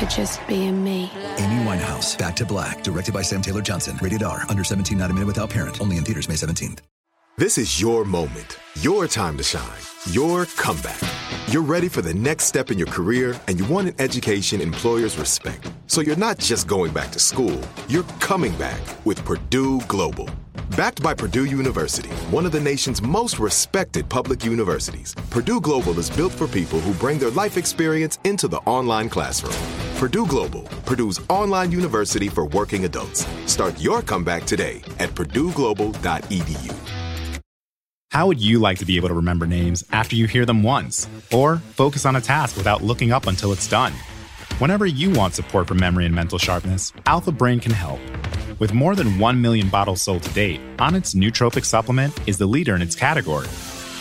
for just being me. Amy Winehouse, Back to Black, directed by Sam Taylor Johnson. Rated R, under 17, not a minute without parent. Only in theaters May 17th. This is your moment, your time to shine, your comeback. You're ready for the next step in your career, and you want an education employers respect. So you're not just going back to school, you're coming back with Purdue Global. Backed by Purdue University, one of the nation's most respected public universities, Purdue Global is built for people who bring their life experience into the online classroom. Purdue Global, Purdue's online university for working adults. Start your comeback today at purdueglobal.edu. How would you like to be able to remember names after you hear them once? Or focus on a task without looking up until it's done? Whenever you want support for memory and mental sharpness, Alpha Brain can help. With more than 1 million bottles sold to date, Onnit's nootropic supplement is the leader in its category.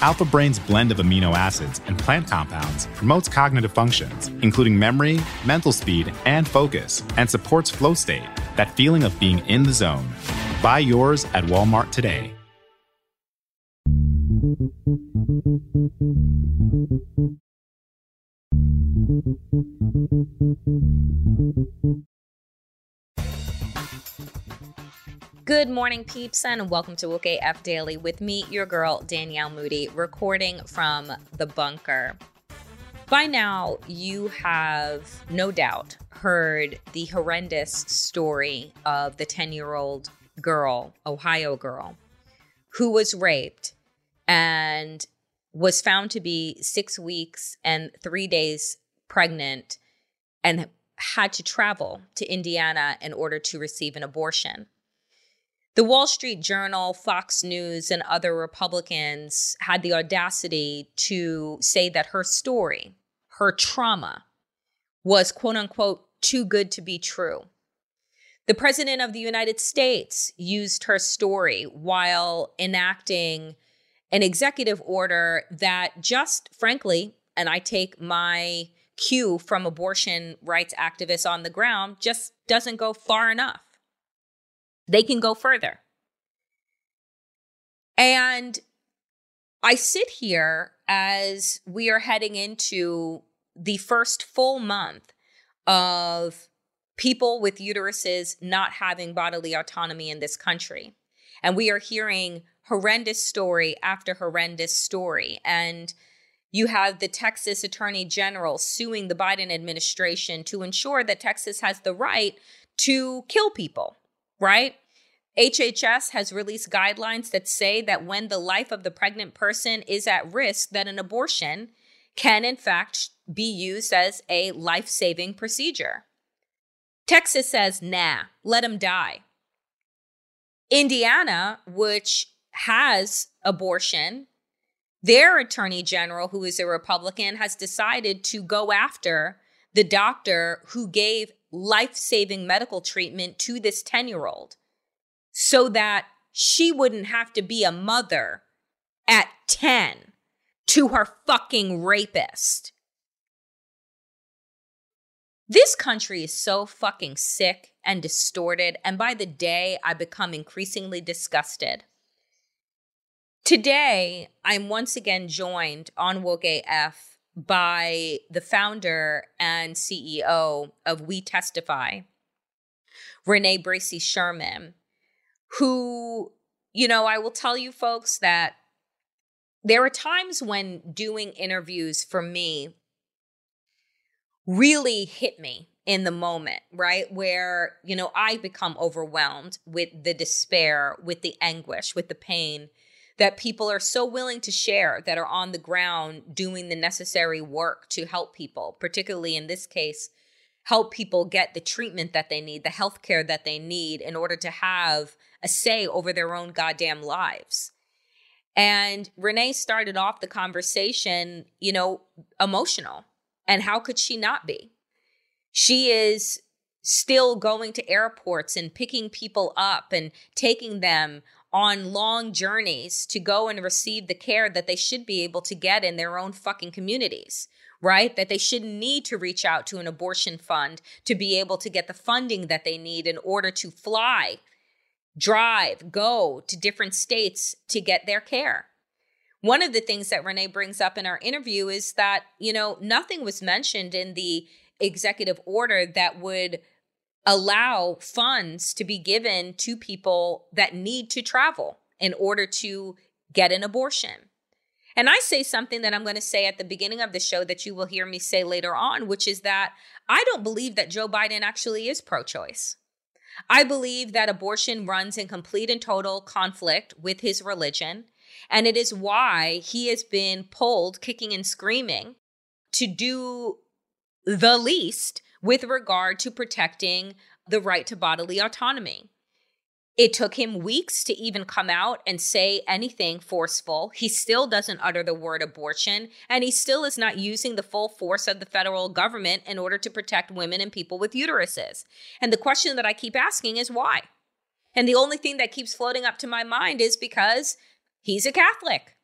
Alpha Brain's blend of amino acids and plant compounds promotes cognitive functions, including memory, mental speed, and focus, and supports flow state, that feeling of being in the zone. Buy yours at Walmart today. Good morning, peeps, and welcome to Woke AF Daily with me, your girl, Danielle Moody, recording from the bunker. By now, you have no doubt heard the horrendous story of the 10 year old girl, Ohio girl, who was raped and was found to be six weeks and three days pregnant and had to travel to Indiana in order to receive an abortion. The Wall Street Journal, Fox News, and other Republicans had the audacity to say that her story, her trauma, was quote unquote too good to be true. The President of the United States used her story while enacting an executive order that just frankly, and I take my cue from abortion rights activists on the ground, just doesn't go far enough. They can go further. And I sit here as we are heading into the first full month of people with uteruses not having bodily autonomy in this country. And we are hearing horrendous story after horrendous story. And you have the Texas Attorney General suing the Biden administration to ensure that Texas has the right to kill people, right? HHS has released guidelines that say that when the life of the pregnant person is at risk, that an abortion can in fact be used as a life-saving procedure. Texas says, nah, let him die. Indiana, which has abortion, their attorney general, who is a Republican, has decided to go after the doctor who gave life saving medical treatment to this 10 year old so that she wouldn't have to be a mother at 10 to her fucking rapist. This country is so fucking sick and distorted, and by the day, I become increasingly disgusted. Today, I'm once again joined on Woke AF by the founder and CEO of We Testify, Renee Bracey Sherman, who, you know, I will tell you folks that there are times when doing interviews for me really hit me in the moment, right? Where, you know, I become overwhelmed with the despair, with the anguish, with the pain that people are so willing to share that are on the ground doing the necessary work to help people, particularly in this case, help people get the treatment that they need, the health care that they need in order to have a say over their own goddamn lives. And Renee started off the conversation, you know, emotional. And how could she not be? She is still going to airports and picking people up and taking them on long journeys to go and receive the care that they should be able to get in their own fucking communities, right? That they shouldn't need to reach out to an abortion fund to be able to get the funding that they need in order to fly, drive, go to different states to get their care. One of the things that Renee brings up in our interview is that, you know, nothing was mentioned in the executive order that would allow funds to be given to people that need to travel in order to get an abortion. And I say something that I'm going to say at the beginning of the show that you will hear me say later on, which is that I don't believe that Joe Biden actually is pro choice. I believe that abortion runs in complete and total conflict with his religion. And it is why he has been pulled kicking and screaming to do the least with regard to protecting the right to bodily autonomy. It took him weeks to even come out and say anything forceful. He still doesn't utter the word abortion, and he still is not using the full force of the federal government in order to protect women and people with uteruses. And the question that I keep asking is why? And the only thing that keeps floating up to my mind is because he's a Catholic,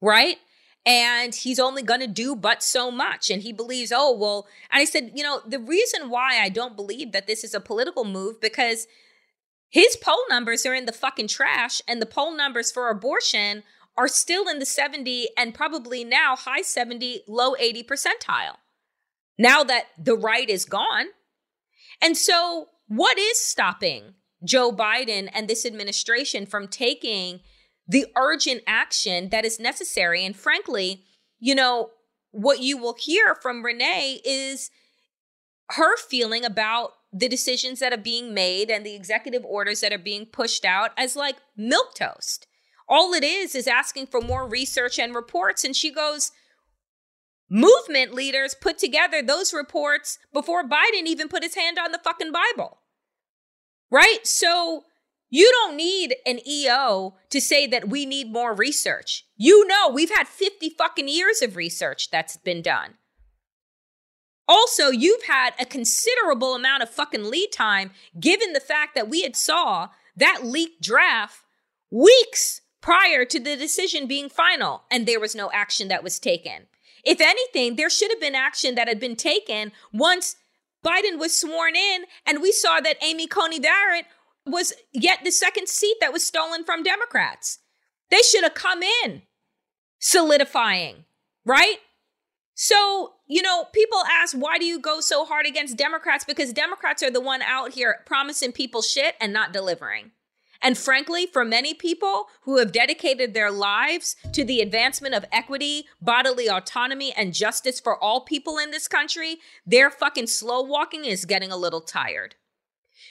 right? And he's only going to do but so much. And he believes, oh, well, and I said, you know, the reason why I don't believe that this is a political move because his poll numbers are in the fucking trash, and the poll numbers for abortion are still in the 70 and probably now high 70, low 80 percentile. Now that the right is gone. And so, what is stopping Joe Biden and this administration from taking the urgent action that is necessary. And frankly, you know, what you will hear from Renee is her feeling about the decisions that are being made and the executive orders that are being pushed out as like milk toast. All it is is asking for more research and reports. And she goes, movement leaders put together those reports before Biden even put his hand on the fucking Bible. Right? So you don't need an EO to say that we need more research. You know, we've had 50 fucking years of research that's been done. Also, you've had a considerable amount of fucking lead time given the fact that we had saw that leaked draft weeks prior to the decision being final and there was no action that was taken. If anything, there should have been action that had been taken once Biden was sworn in and we saw that Amy Coney Barrett was yet the second seat that was stolen from Democrats. They should have come in solidifying, right? So, you know, people ask, why do you go so hard against Democrats? Because Democrats are the one out here promising people shit and not delivering. And frankly, for many people who have dedicated their lives to the advancement of equity, bodily autonomy, and justice for all people in this country, their fucking slow walking is getting a little tired.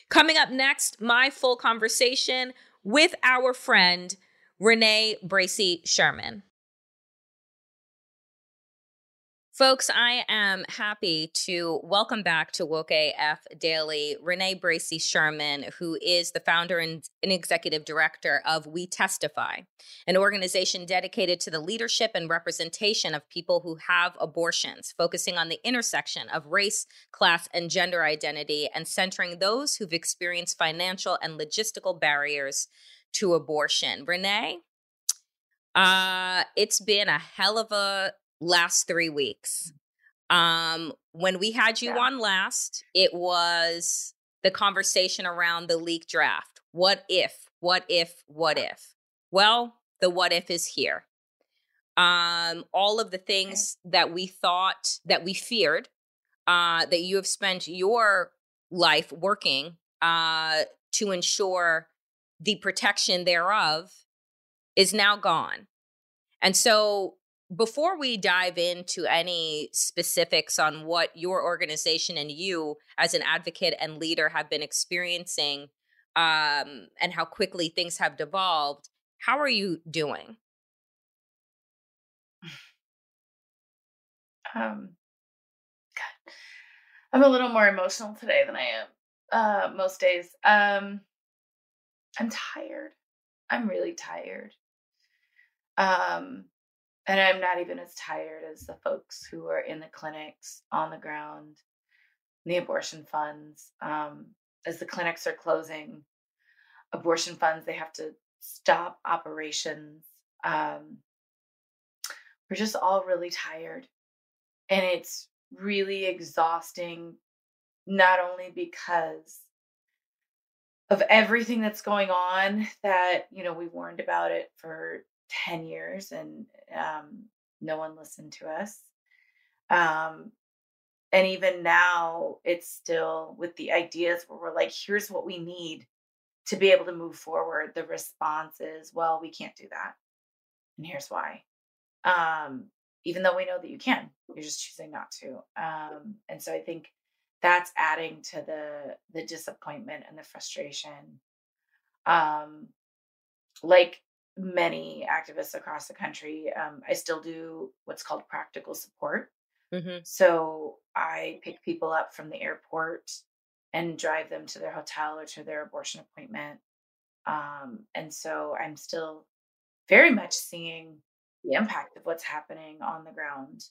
Coming up next, my full conversation with our friend Renee Bracey Sherman. Folks, I am happy to welcome back to Woke AF Daily Renee Bracey Sherman, who is the founder and, executive director of We Testify, an organization dedicated to the leadership and representation of people who have abortions, focusing on the intersection of race, class, and gender identity, and centering those who've experienced financial and logistical barriers to abortion. Renee, uh, it's been a hell of a last three weeks. Um, when we had you yeah. on last, it was the conversation around the leak draft. What if, what if, what if? Well, the what if is here. Um, all of the things okay. that we thought, that we feared, uh, that you have spent your life working uh, to ensure the protection thereof is now gone. And so before we dive into any specifics on what your organization and you as an advocate and leader have been experiencing um, and how quickly things have devolved How are you doing? Um, God, I'm a little more emotional today than I am uh, most days. Um, I'm tired. I'm really tired. Um, and I'm not even as tired as the folks who are in the clinics on the ground, the abortion funds. Um, as the clinics are closing, abortion funds, they have to stop operations. Um, we're just all really tired. And it's really exhausting, not only because of everything that's going on that, you know, we warned about it for 10 years and um, no one listened to us. Um, and even now, it's still with the ideas where we're like, here's what we need to be able to move forward. The response is, well, we can't do that. And here's why. Um, even though we know that you can, you're just choosing not to. Um, and so I think that's adding to the the disappointment and the frustration. Um, like many activists across the country, um, I still do what's called practical support. Mm-hmm. So I pick people up from the airport and drive them to their hotel or to their abortion appointment. Um, and so I'm still very much seeing the impact of what's happening on the ground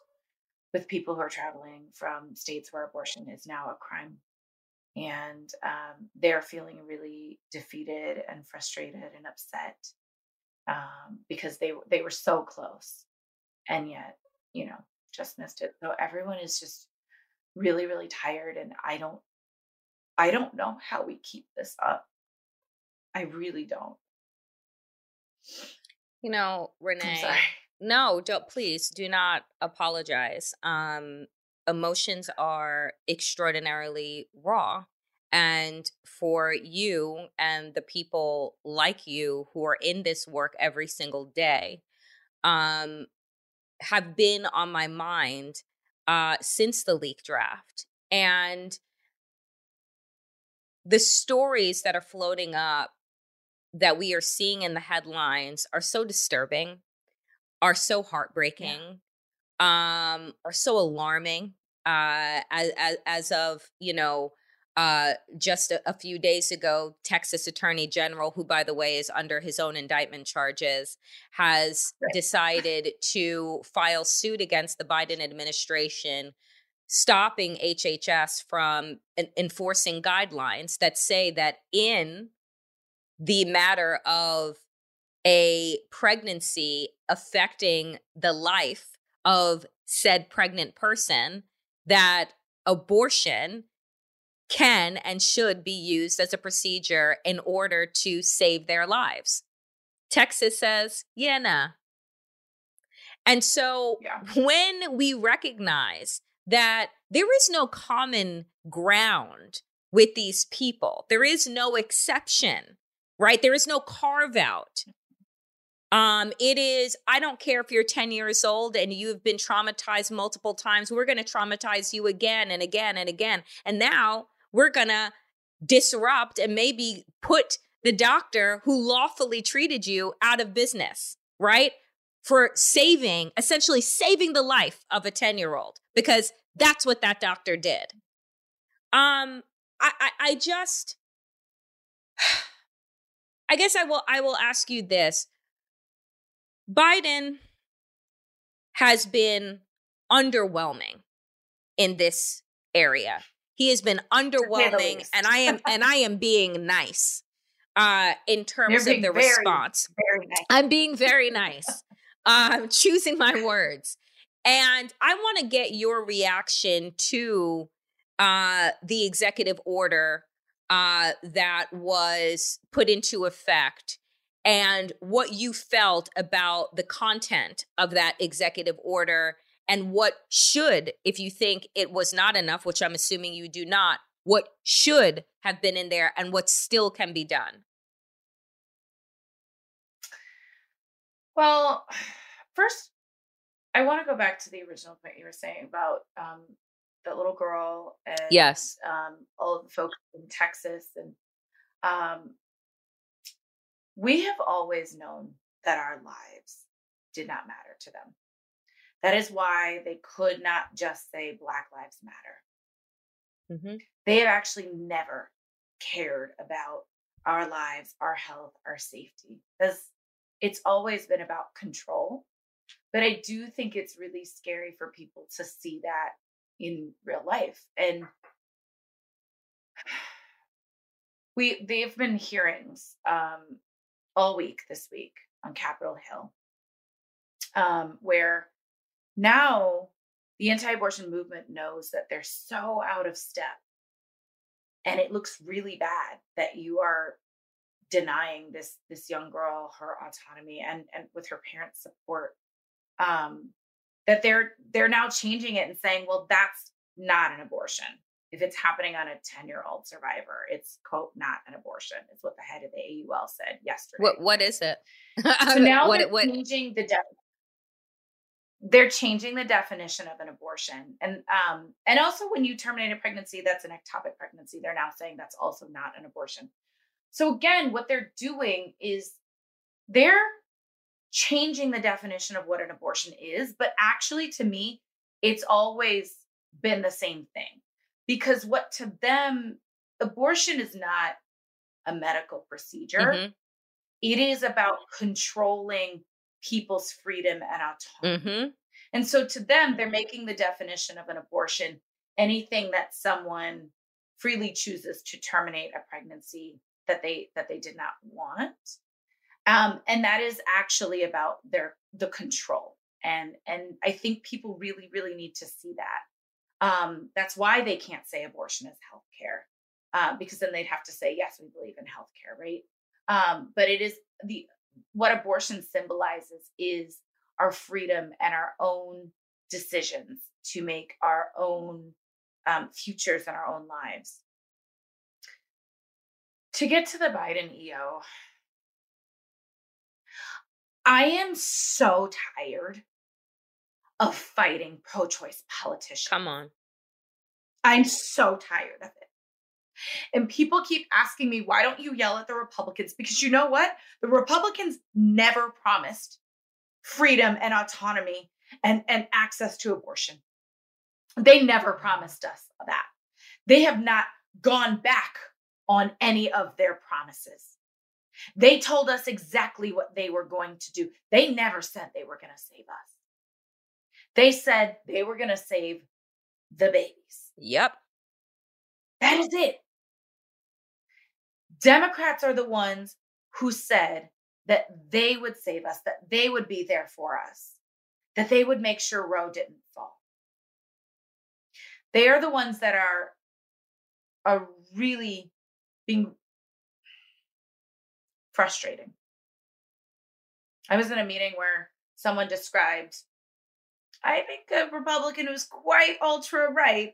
with people who are traveling from states where abortion is now a crime. And um, they're feeling really defeated and frustrated and upset um, because they they were so close, and yet you know just missed it. So everyone is just really really tired, and I don't I don't know how we keep this up. I really don't. You know, Renee. No, don't please do not apologize. Um emotions are extraordinarily raw and for you and the people like you who are in this work every single day um have been on my mind uh since the leak draft and the stories that are floating up that we are seeing in the headlines are so disturbing are so heartbreaking yeah. um are so alarming uh as, as as of you know uh, just a, a, few days ago, Texas Attorney General, who, by the way, is under his own indictment charges, has right. decided to file suit against the Biden administration, stopping HHS from en- enforcing guidelines that say that in the matter of a pregnancy affecting the life of said pregnant person, that abortion can and should be used as a procedure in order to save their lives. Texas says, yeah, nah. And so yeah. when we recognize that there is no common ground with these people, there is no exception, right? There is no carve out. Um, it is, I don't care if you're 10 years old and you've been traumatized multiple times, we're going to traumatize you again and again and again. And now we're going to disrupt and maybe put the doctor who lawfully treated you out of business, right? For saving, essentially saving the life of a 10 year old, because that's what that doctor did. Um, I, I, I just, I guess I will, I will ask you this. Biden has been underwhelming in this area. He has been underwhelming, and I am and I am being nice uh, in terms of the very, response. Very nice. I'm being very nice. I'm uh, choosing my words, and I want to get your reaction to uh, the executive order uh, that was put into effect and what you felt about the content of that executive order and what should, if you think it was not enough, which I'm assuming you do not, what should have been in there and what still can be done? Well, first, I want to go back to the original point you were saying about um, that little girl and yes, um, all of the folks in Texas and um, we have always known that our lives did not matter to them. That is why they could not just say Black Lives Matter. Mm-hmm. They have actually never cared about our lives, our health, our safety. Because it's always been about control. But I do think it's really scary for people to see that in real life. And we they've been hearings um, all week this week on Capitol Hill, um, where now the anti-abortion movement knows that they're so out of step. And it looks really bad that you are denying this this young girl her autonomy and and with her parents support um that they're they're now changing it and saying well that's not an abortion. If it's happening on a 10 year old survivor it's quote not an abortion is what the head of the AUL said yesterday. What what is it? so now what they're what changing the de- they're changing the definition of an abortion. And um and also when you terminate a pregnancy that's an ectopic pregnancy. They're now saying that's also not an abortion. So again what they're doing is they're changing the definition of what an abortion is but actually to me it's always been the same thing. Because what to them abortion is not a medical procedure. Mhm. it is about controlling people's freedom and autonomy Mhm. and so to them, they're making the definition of an abortion anything that someone freely chooses to terminate a pregnancy that they that they did not want. Um, and that is actually about their the control. And and I think people really, really need to see that. Um, that's why they can't say abortion is healthcare. Uh, because then they'd have to say, yes, we believe in healthcare, right? Um, but it is the what abortion symbolizes is our freedom and our own decisions to make our own um, futures and our own lives. To get to the Biden EO, I am so tired of fighting pro choice politicians. Come on. I'm so tired of it. And people keep asking me, why don't you yell at the Republicans? Because you know what? The Republicans never promised freedom and autonomy and, and access to abortion. They never promised us that. They have not gone back on any of their promises. They told us exactly what they were going to do. They never said they were going to save us. They said they were going to save the babies. Yep. That is it. Democrats are the ones who said that they would save us, that they would be there for us, that they would make sure Roe didn't fall. They are the ones that are are really being frustrating. I was in a meeting where someone described, I think a Republican who's quite ultra right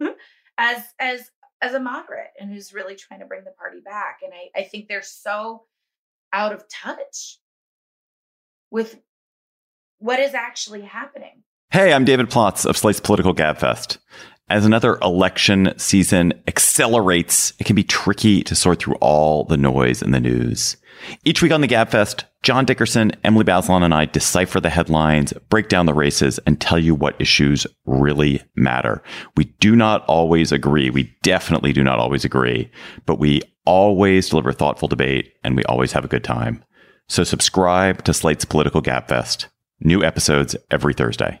as as as a moderate and who's really trying to bring the party back. And I, I think they're so out of touch with what is actually happening. Hey, I'm David Plotz of Slate's Political Gabfest. As another election season accelerates, it can be tricky to sort through all the noise in the news. Each week on the Gabfest, John Dickerson, Emily Bazelon, and I decipher the headlines, break down the races, and tell you what issues really matter. We do not always agree. We definitely do not always agree, but we always deliver thoughtful debate and we always have a good time. So subscribe to Slate's Political Gabfest. New episodes every Thursday.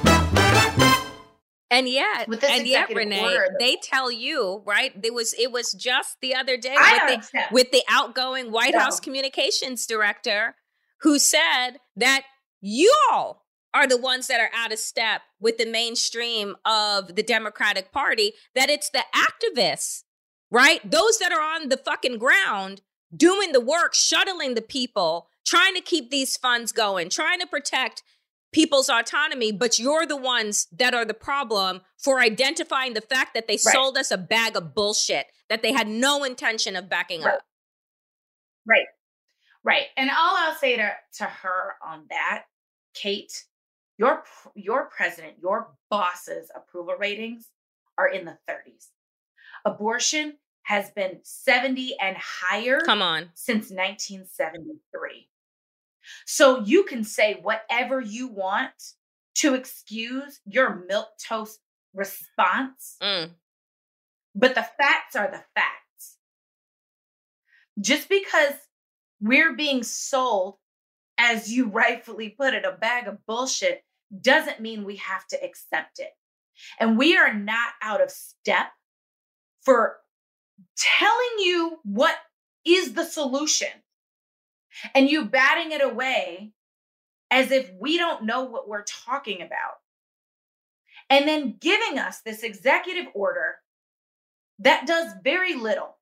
And yet, With this and yet, Renee, order, they tell you right. It was it was just the other day with the, with the outgoing White House communications director who said that y'all are the ones that are out of step with the mainstream of the Democratic Party. That it's the activists, right? Those that are on the fucking ground doing the work, shuttling the people trying to keep these funds going, trying to protect people's autonomy, but you're the ones that are the problem for identifying the fact that they right. sold us a bag of bullshit that they had no intention of backing right. up. Right. Right. And all I'll say to, to her on that, Kate, your your president, your boss's approval ratings are in the 30s. Abortion has been 70 and higher Come on. since 1973. So you can say whatever you want to excuse your milk toast response. Mm. But the facts are the facts. Just because we're being sold, as you rightfully put it, a bag of bullshit doesn't mean we have to accept it. And we are not out of step for telling you what is the solution and you batting it away as if we don't know what we're talking about. And then giving us this executive order that does very little.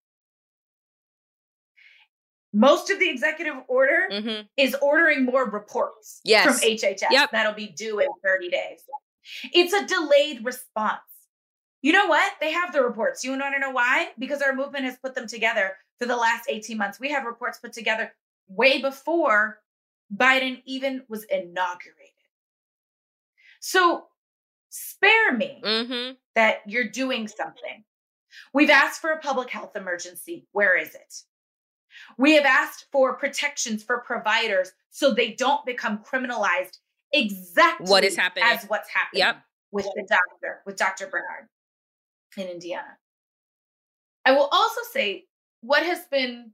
Most of the executive order mm-hmm. is ordering more reports yes. from HHS yep. that'll be due in 30 days. It's a delayed response. You know what? They have the reports. You want to know why? Because our movement has put them together for the last 18 months. We have reports put together way before Biden even was inaugurated. So spare me mm-hmm. that you're doing something. We've asked for a public health emergency. Where is it? We have asked for protections for providers so they don't become criminalized exactly what is happening as what's happening yep. with the doctor, with Dr. Bernard in Indiana. I will also say what has been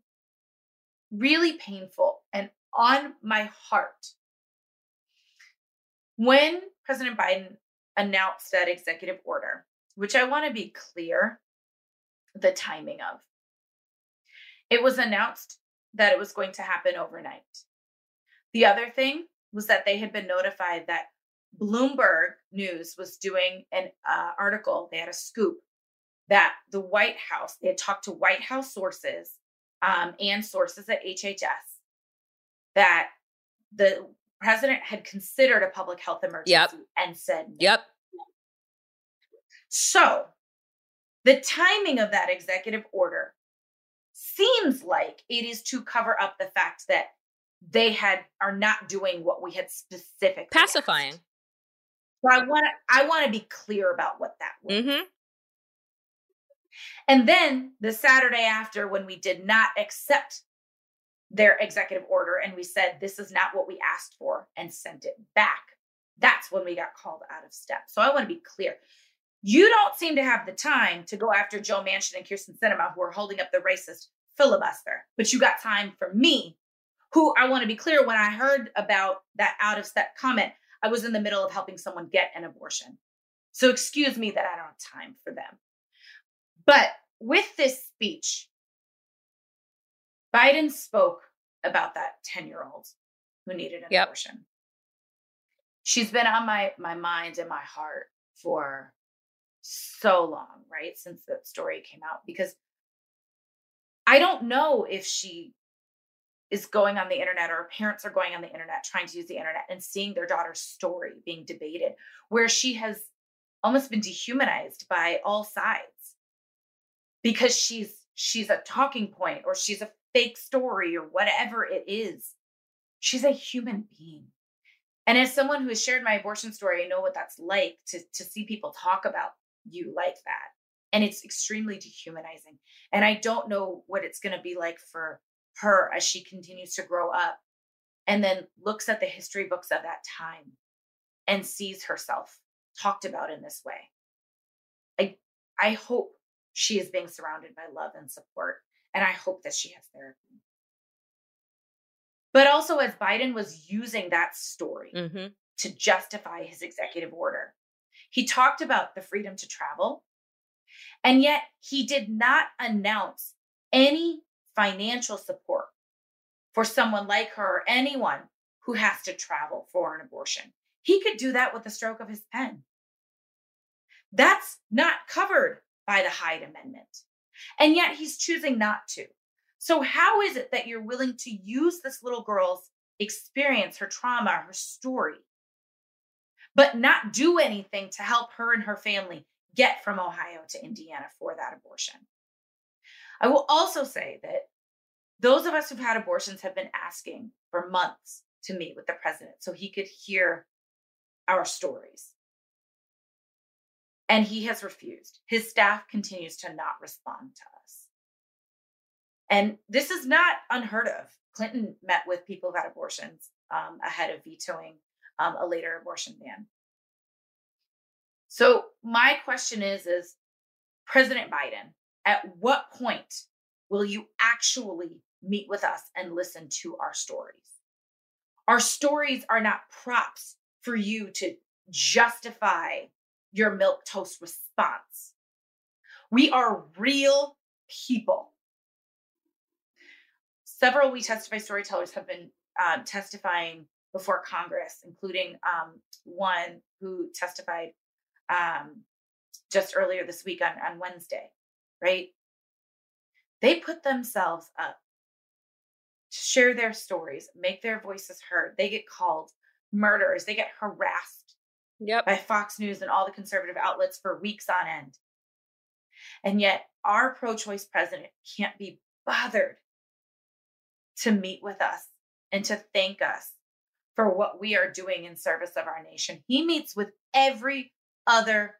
really painful and on my heart when President Biden announced that executive order, which I want to be clear the timing of. It was announced that it was going to happen overnight. The other thing was that they had been notified that Bloomberg News was doing an uh, article, they had a scoop that the White House, they had talked to White House sources um, and sources at HHS that the president had considered a public health emergency yep. and said, no. Yep. So the timing of that executive order seems like it is to cover up the fact that they had are not doing what we had specifically pacifying. Asked. So I want to I want to be clear about what that was. Mm-hmm. And then the Saturday after, when we did not accept their executive order and we said, this is not what we asked for and sent it back, that's when we got called out of step. So I want to be clear. You don't seem to have the time to go after Joe Manchin and Kyrsten Sinema, who are holding up the racist filibuster, but you got time for me, who I want to be clear when I heard about that out of step comment, I was in the middle of helping someone get an abortion. So excuse me that I don't have time for them. But with this speech, Biden spoke about that 10 year old who needed an yep. abortion. She's been on my, my mind and my heart for so long, right? Since that story came out, because I don't know if she is going on the internet or parents are going on the internet trying to use the internet and seeing their daughter's story being debated, where she has almost been dehumanized by all sides because she's she's a talking point or she's a fake story or whatever it is. She's a human being. And as someone who has shared my abortion story, I know what that's like to, to see people talk about you like that. And it's extremely dehumanizing. And I don't know what it's going to be like for her as she continues to grow up and then looks at the history books of that time and sees herself talked about in this way. I I hope she is being surrounded by love and support. And I hope that she has therapy. But also, as Biden was using that story mm-hmm. to justify his executive order, he talked about the freedom to travel. And yet, he did not announce any financial support for someone like her or anyone who has to travel for an abortion. He could do that with the stroke of his pen. That's not covered by the Hyde Amendment. And yet he's choosing not to. So, how is it that you're willing to use this little girl's experience, her trauma, her story, but not do anything to help her and her family get from Ohio to Indiana for that abortion. I will also say that those of us who've had abortions have been asking for months to meet with the president so he could hear our stories. And he has refused. His staff continues to not respond to us. And this is not unheard of. Clinton met with people who had abortions um, ahead of vetoing um, a later abortion ban. So my question is, is President Biden, at what point will you actually meet with us and listen to our stories? Our stories are not props for you to justify your milk toast response. We are real people. Several We Testify storytellers have been um, testifying before Congress, including um, one who testified um, just earlier this week on, on Wednesday, right? They put themselves up to share their stories, make their voices heard. They get called murderers, they get harassed yep. by Fox News and all the conservative outlets for weeks on end. And yet, our pro choice president can't be bothered to meet with us and to thank us for what we are doing in service of our nation. He meets with every other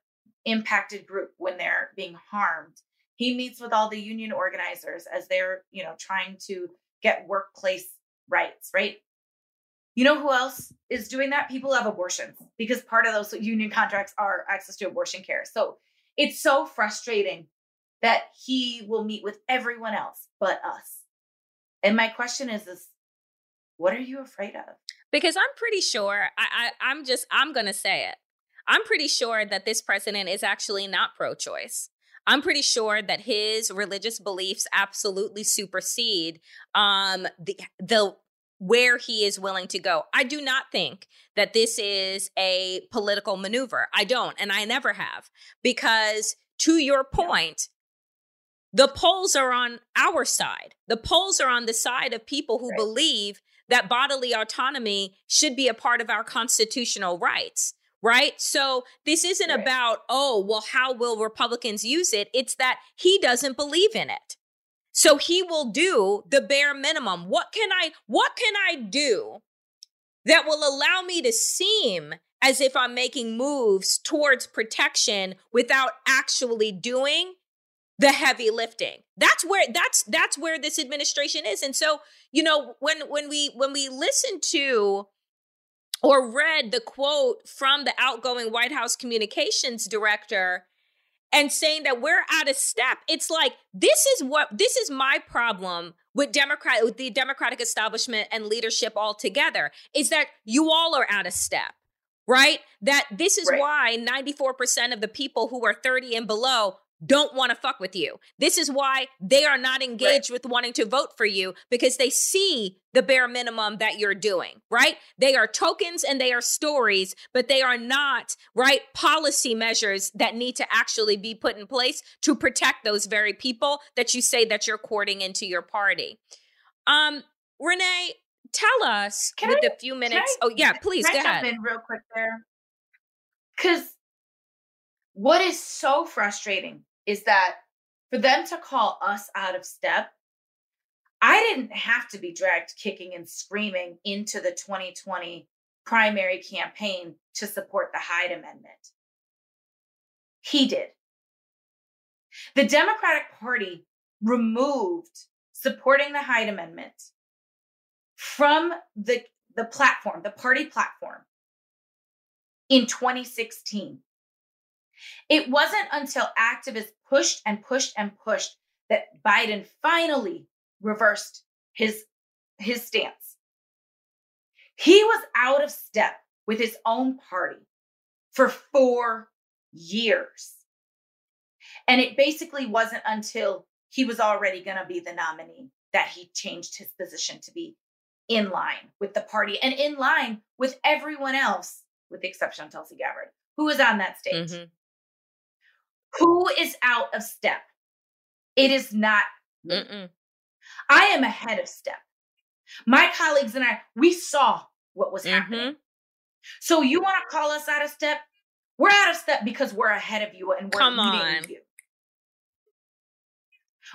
impacted group when they're being harmed. He meets with all the union organizers as they're, you know, trying to get workplace rights, right? You know who else is doing that? People have abortions because part of those union contracts are access to abortion care. So it's so frustrating that he will meet with everyone else but us. And my question is, is what are you afraid of? Because I'm pretty sure I, I I'm just I'm gonna say it. I'm pretty sure that this president is actually not pro choice. I'm pretty sure that his religious beliefs absolutely supersede um, the the where he is willing to go. I do not think that this is a political maneuver. I don't, and I never have, because to your point, the polls are on our side. The polls are on the side of people who right. believe that bodily autonomy should be a part of our constitutional rights right? So this isn't right. about, oh, well, how will Republicans use it? It's that he doesn't believe in it. So he will do the bare minimum. What can I what can I do that will allow me to seem as if I'm making moves towards protection without actually doing the heavy lifting. That's where that's that's where this administration is. And so, you know, when when we when we listen to or read the quote from the outgoing White House communications director and saying that we're out of step. It's like this is what this is my problem with Democrat with the Democratic establishment and leadership altogether is that you all are out of step. Right? That this is right. why 94% of the people who are 30 and below don't want to fuck with you. This is why they are not engaged right. with wanting to vote for you because they see the bare minimum that you're doing, right? They are tokens and they are stories, but they are not, right, policy measures that need to actually be put in place to protect those very people that you say that you're courting into your party. Um, Renee, tell us can with I, the few minutes. I, oh, yeah, please go ahead. in real quick there. Because what is so frustrating is that for them to call us out of step, I didn't have to be dragged kicking and screaming into the 2020 primary campaign to support the Hyde Amendment. He did. The Democratic Party removed supporting the Hyde Amendment from the, the platform, the party platform, in 2016. It wasn't until activists pushed and pushed and pushed that Biden finally reversed his his stance. He was out of step with his own party for 4 years. And it basically wasn't until he was already going to be the nominee that he changed his position to be in line with the party and in line with everyone else, with the exception of Tulsi Gabbard, who was on that stage. Mm-hmm. Who is out of step? It is not me. I am ahead of step. My colleagues and I, we saw what was happening. Mm-hmm. So you want to call us out of step? We're out of step because we're ahead of you and we're Come on. you.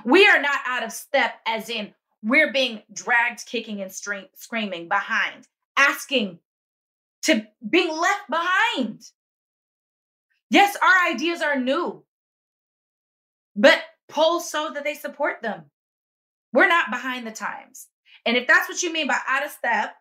We are not out of step as in we're being dragged kicking and stre- screaming behind, asking to being left behind. Yes, our ideas are new, but polls so that they support them. We're not behind the times. And if that's what you mean by out of step,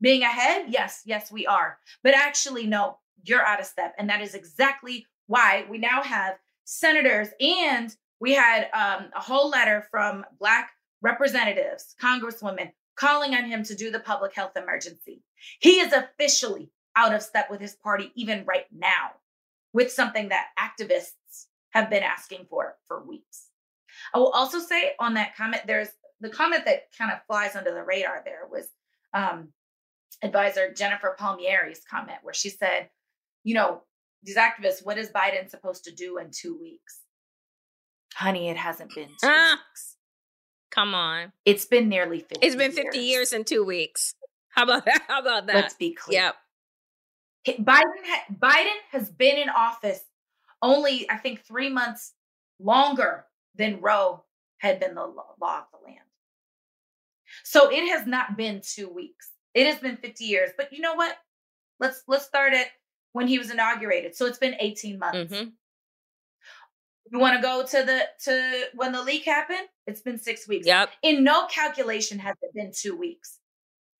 being ahead, yes, yes, we are. But actually, no, you're out of step. And that is exactly why we now have senators and we had um, a whole letter from Black representatives, congresswomen, calling on him to do the public health emergency. He is officially out of step with his party, even right now, with something that activists have been asking for for weeks. I will also say on that comment, there's the comment that kind of flies under the radar there was um, advisor Jennifer Palmieri's comment, where she said, you know, these activists, what is Biden supposed to do in two weeks? Honey, it hasn't been two Ah. weeks. Come on. It's been nearly 50 It's been 50 years in two weeks. How about that? How about that? Let's be clear. Yep. Biden ha- Biden has been in office only I think 3 months longer than Roe had been the law of the land. So it has not been 2 weeks. It has been 50 years. But you know what? Let's let's start it when he was inaugurated. So it's been 18 months. Mhm. You want to go to the to when the leak happened? It's been 6 weeks. Yep. In no calculation has it been 2 weeks.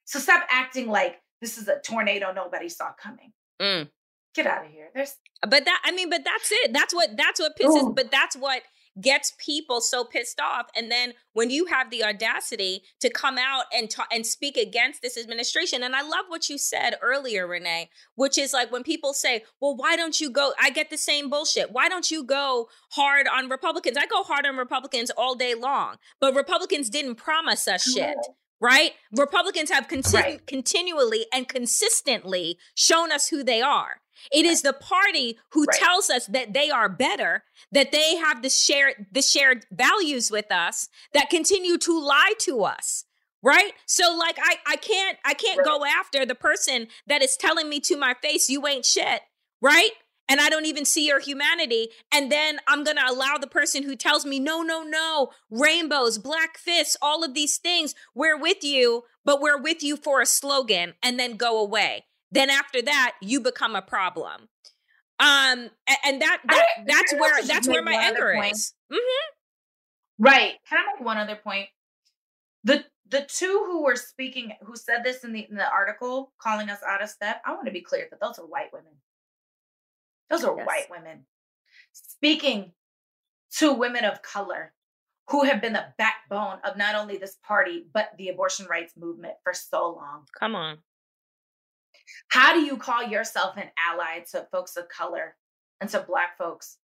So stop acting like this is a tornado nobody saw coming. Mm. Get out of here. There's But that I mean, but that's it. That's what that's what pisses. Ooh. But that's what gets people so pissed off. And then when you have the audacity to come out and talk and speak against this administration, and I love what you said earlier, Renee, which is like when people say, "Well, why don't you go?" I get the same bullshit. Why don't you go hard on Republicans? I go hard on Republicans all day long, but Republicans didn't promise us shit. Right? Republicans have consi- Right. continually and consistently shown us who they are. It is the party who Right. tells us that they are better, that they have the shared the shared values with us that continue to lie to us. Right? So like I I can't I can't Right. go after the person that is telling me to my face you ain't shit, right? And I don't even see your humanity. And then I'm going to allow the person who tells me, no, no, no, rainbows, black fists, all of these things, we're with you, but we're with you for a slogan and then go away. Then after that, you become a problem. Um, and that, that I- that's I where that's where my anger is. Mhm. right. Can I make one other point? The the two who were speaking, who said this in the in the article, calling us out of step. I want to be clear that those are white women. Those are Yes. white women speaking to women of color who have been the backbone of not only this party but the abortion rights movement for so long. Come on. How do you call yourself an ally to folks of color and to Black folks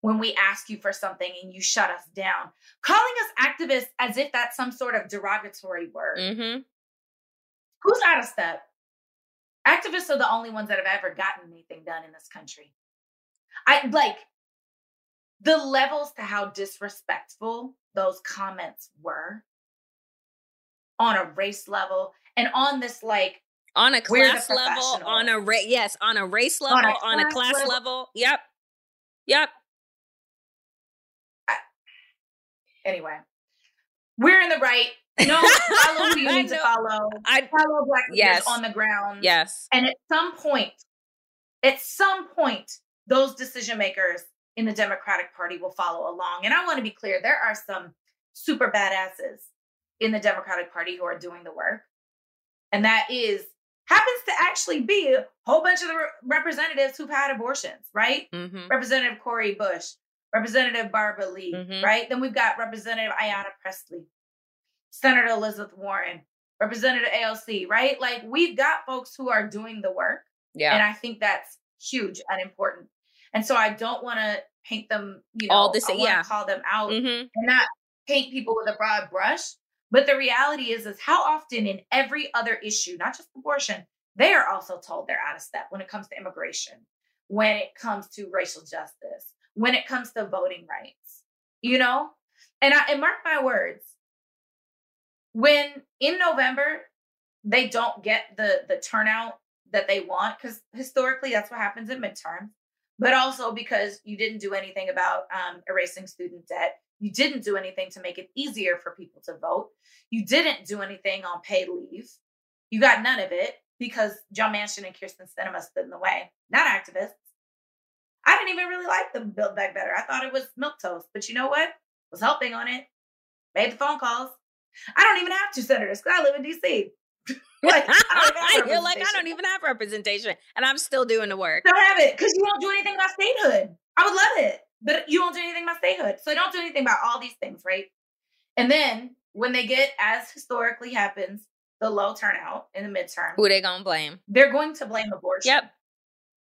when we ask you for something and you shut us down? Calling us activists as if that's some sort of derogatory word. Mm-hmm. Who's out of step? Activists are the only ones that have ever gotten anything done in this country. I like the levels to how disrespectful those comments were on a race level and on this like On a class level, on a ra- yes, on a race level, On a on a class class level. level. Yep. Yep. anyway. We're in the right. No, follow who you need to follow. I Follow black leaders Yes. on the ground. yes. And at some point, at some point, those decision makers in the Democratic Party will follow along. And I want to be clear there are some super badasses in the Democratic Party who are doing the work. And that is happens to actually be a whole bunch of the re- representatives who've had abortions, right? Mm-hmm. Representative Cori Bush, Representative Barbara Lee, Mhm. right? Then we've got Representative Ayanna Pressley, Senator Elizabeth Warren, Representative AOC, right? Like we've got folks who are doing the work. Yeah. And I think that's huge and important. And so I don't want to paint them, you know, All this, yeah. call them out mm-hmm. and not paint people with a broad brush. But the reality is, is how often in every other issue, not just abortion, they are also told they're out of step when it comes to immigration, when it comes to racial justice, when it comes to voting rights, you know? And I and mark my words, when in November they don't get the the turnout that they want because historically that's what happens in midterm, but also because you didn't do anything about um, erasing student debt. You didn't do anything to make it easier for people to vote. You didn't do anything on paid leave. You got none of it because john manchin and Kyrsten Sinema stood in the way not activists. I didn't even really like the build back better. I thought it was milk toast but you know what? Was helping on it. Made the phone calls i don't even have two senators because i live in dc like, You're like, I don't even have representation, and I'm still doing the work. Don't have it because you won't do anything about statehood. I would love it, but you won't do anything about statehood. So don't do anything about all these things, right? And then when they get, as historically happens, the low turnout in the midterm, who they gonna blame? They're going to blame abortion. Yep.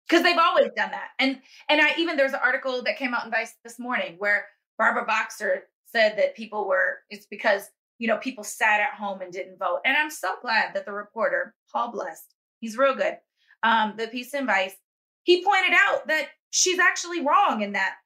Because they've always done that. And and I even there's an article that came out in Vice this morning where Barbara Boxer said that people were it's because you know, people sat at home and didn't vote. And I'm so glad that the reporter, Paul Blest, he's real good, um, the piece in Vice, he pointed out that she's actually wrong in that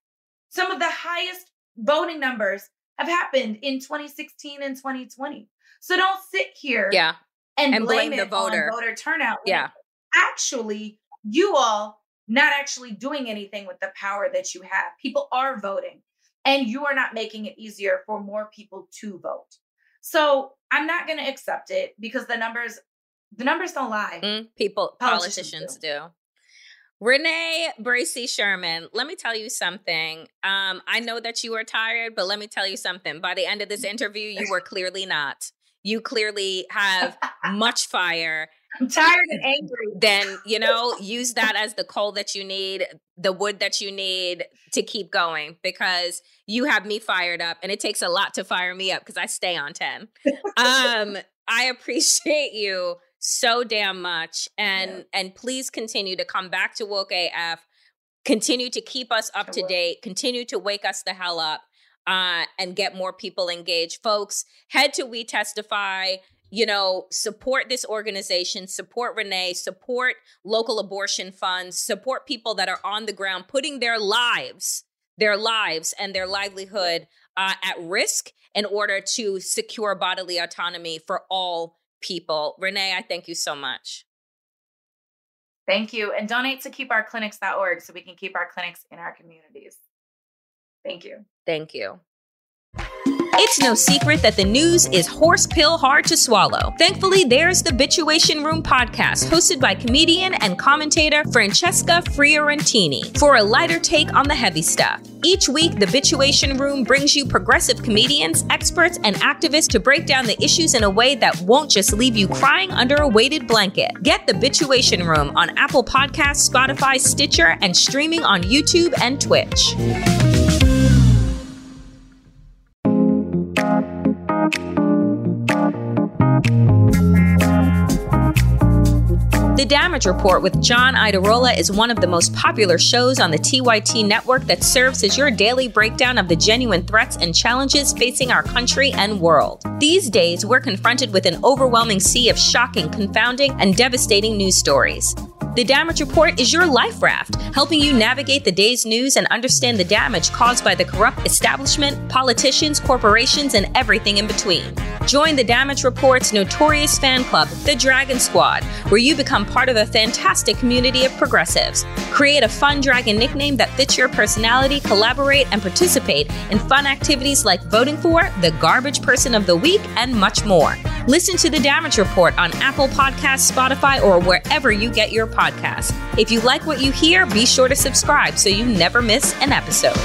some of the highest voting numbers have happened in 2016 and 2020. So don't sit here yeah. and, and blame, blame the voter. voter turnout. Yeah. Actually, you all not actually doing anything with the power that you have. People are voting and you are not making it easier for more people to vote. So I'm not going to accept it because the numbers, the numbers don't lie. Mm, people, politicians, politicians do. do. Renee Bracey Sherman, let me tell you something. Um, I know that you are tired, but let me tell you something. By the end of this interview, you were clearly not. You clearly have much fire. I'm tired and angry. Then, you know, use that as the coal that you need, the wood that you need to keep going because you have me fired up and it takes a lot to fire me up because I stay on 10. um, I appreciate you so damn much and yeah. and please continue to come back to woke AF. Continue to keep us up to date, continue to wake us the hell up. Uh, and get more people engaged. Folks, head to We Testify you know, support this organization, support Renee, support local abortion funds, support people that are on the ground putting their lives, their lives and their livelihood uh, at risk in order to secure bodily autonomy for all people. Renee, I thank you so much. Thank you. And donate to keepourclinics.org so we can keep our clinics in our communities. Thank you. Thank you. It's no secret that the news is horse pill hard to swallow. Thankfully, there's the Bitchuation Room podcast, hosted by comedian and commentator Francesca Fiorentini, for a lighter take on the heavy stuff. Each week, the Bitchuation Room brings you progressive comedians, experts, and activists to break down the issues in a way that won't just leave you crying under a weighted blanket. Get the Bitchuation Room on Apple Podcasts, Spotify, Stitcher, and streaming on YouTube and Twitch. The Damage Report with John Iadarola is one of the most popular shows on the TYT network that serves as your daily breakdown of the genuine threats and challenges facing our country and world. These days, we're confronted with an overwhelming sea of shocking, confounding, and devastating news stories. The Damage Report is your life raft, helping you navigate the day's news and understand the damage caused by the corrupt establishment, politicians, corporations, and everything in between. Join the Damage Report's notorious fan club, the Dragon Squad, where you become part of a fantastic community of progressives. Create a fun dragon nickname that fits your personality, collaborate, and participate in fun activities like voting for the garbage person of the week and much more. Listen to the Damage Report on Apple Podcasts, Spotify, or wherever you get your podcasts podcast. If you like what you hear, be sure to subscribe so you never miss an episode.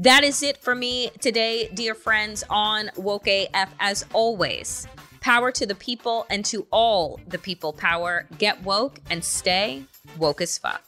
That is it for me today, dear friends, on Woke AF. As always, power to the people and to all the people power. Get woke and stay woke as fuck.